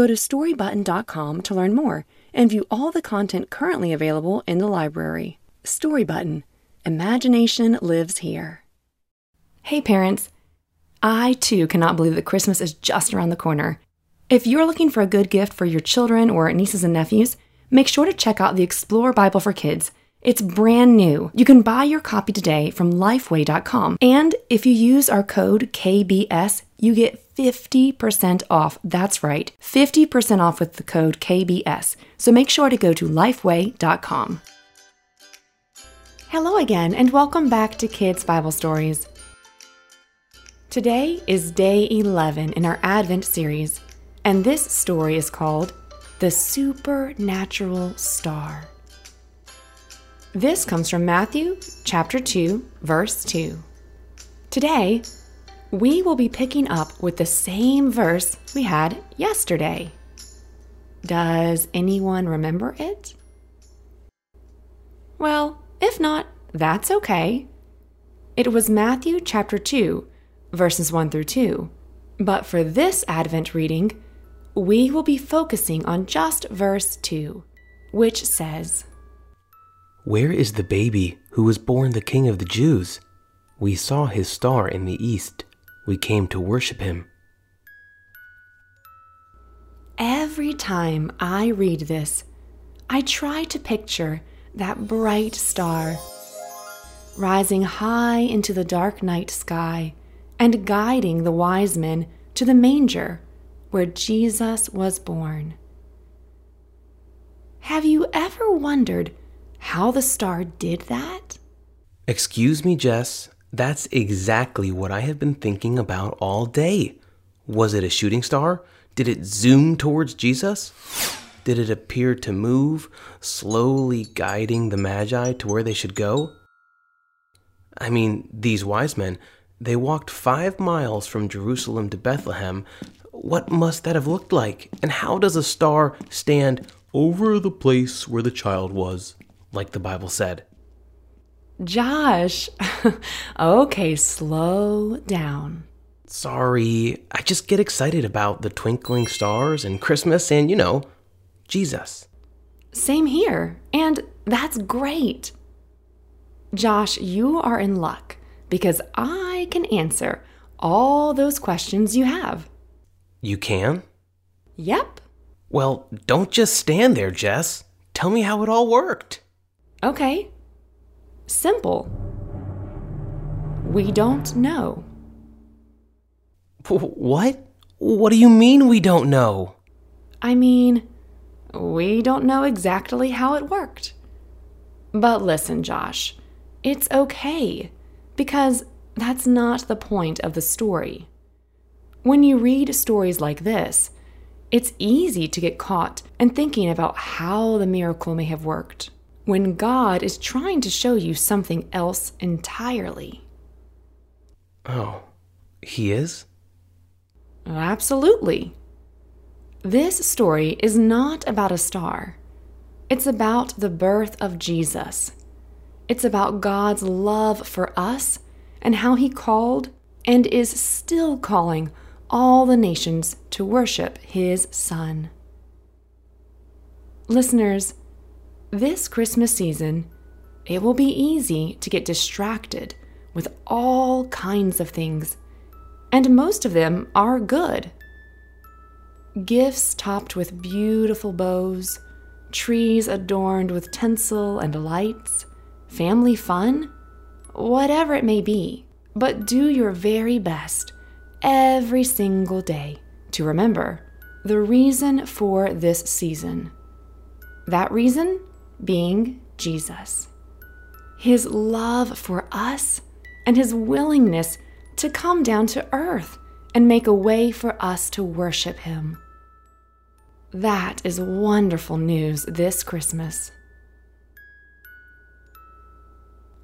Go to storybutton.com to learn more and view all the content currently available in the library. Storybutton Imagination lives here. Hey, parents. I too cannot believe that Christmas is just around the corner. If you're looking for a good gift for your children or nieces and nephews, make sure to check out the Explorer Bible for Kids. It's brand new. You can buy your copy today from lifeway.com. And if you use our code KBS, you get 50% off. That's right, 50% off with the code KBS. So make sure to go to lifeway.com. Hello again, and welcome back to Kids Bible Stories. Today is day 11 in our Advent series, and this story is called The Supernatural Star. This comes from Matthew chapter 2, verse 2. Today, we will be picking up with the same verse we had yesterday. Does anyone remember it? Well, if not, that's okay. It was Matthew chapter 2, verses 1 through 2. But for this Advent reading, we will be focusing on just verse 2, which says, Where is the baby who was born the King of the Jews? We saw his star in the east. We came to worship him. Every time I read this, I try to picture that bright star rising high into the dark night sky and guiding the wise men to the manger where Jesus was born. Have you ever wondered how the star did that? Excuse me, Jess. That's exactly what I have been thinking about all day. Was it a shooting star? Did it zoom towards Jesus? Did it appear to move, slowly guiding the Magi to where they should go? I mean, these wise men, they walked five miles from Jerusalem to Bethlehem. What must that have looked like? And how does a star stand over the place where the child was, like the Bible said? Josh, okay, slow down. Sorry, I just get excited about the twinkling stars and Christmas and, you know, Jesus. Same here, and that's great. Josh, you are in luck because I can answer all those questions you have. You can? Yep. Well, don't just stand there, Jess. Tell me how it all worked. Okay. Simple. We don't know. What? What do you mean we don't know? I mean, we don't know exactly how it worked. But listen, Josh, it's okay, because that's not the point of the story. When you read stories like this, it's easy to get caught in thinking about how the miracle may have worked when God is trying to show you something else entirely. Oh, he is? Absolutely. This story is not about a star. It's about the birth of Jesus. It's about God's love for us and how He called and is still calling all the nations to worship His Son. Listeners, this Christmas season, it will be easy to get distracted with all kinds of things, and most of them are good. Gifts topped with beautiful bows, trees adorned with tinsel and lights, family fun, whatever it may be. But do your very best every single day to remember the reason for this season. That reason being Jesus. His love for us and his willingness to come down to earth and make a way for us to worship him. That is wonderful news this Christmas.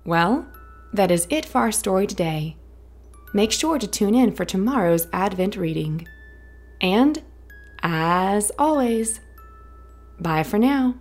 Well, that is it for our story today. Make sure to tune in for tomorrow's Advent reading. And, as always, bye for now.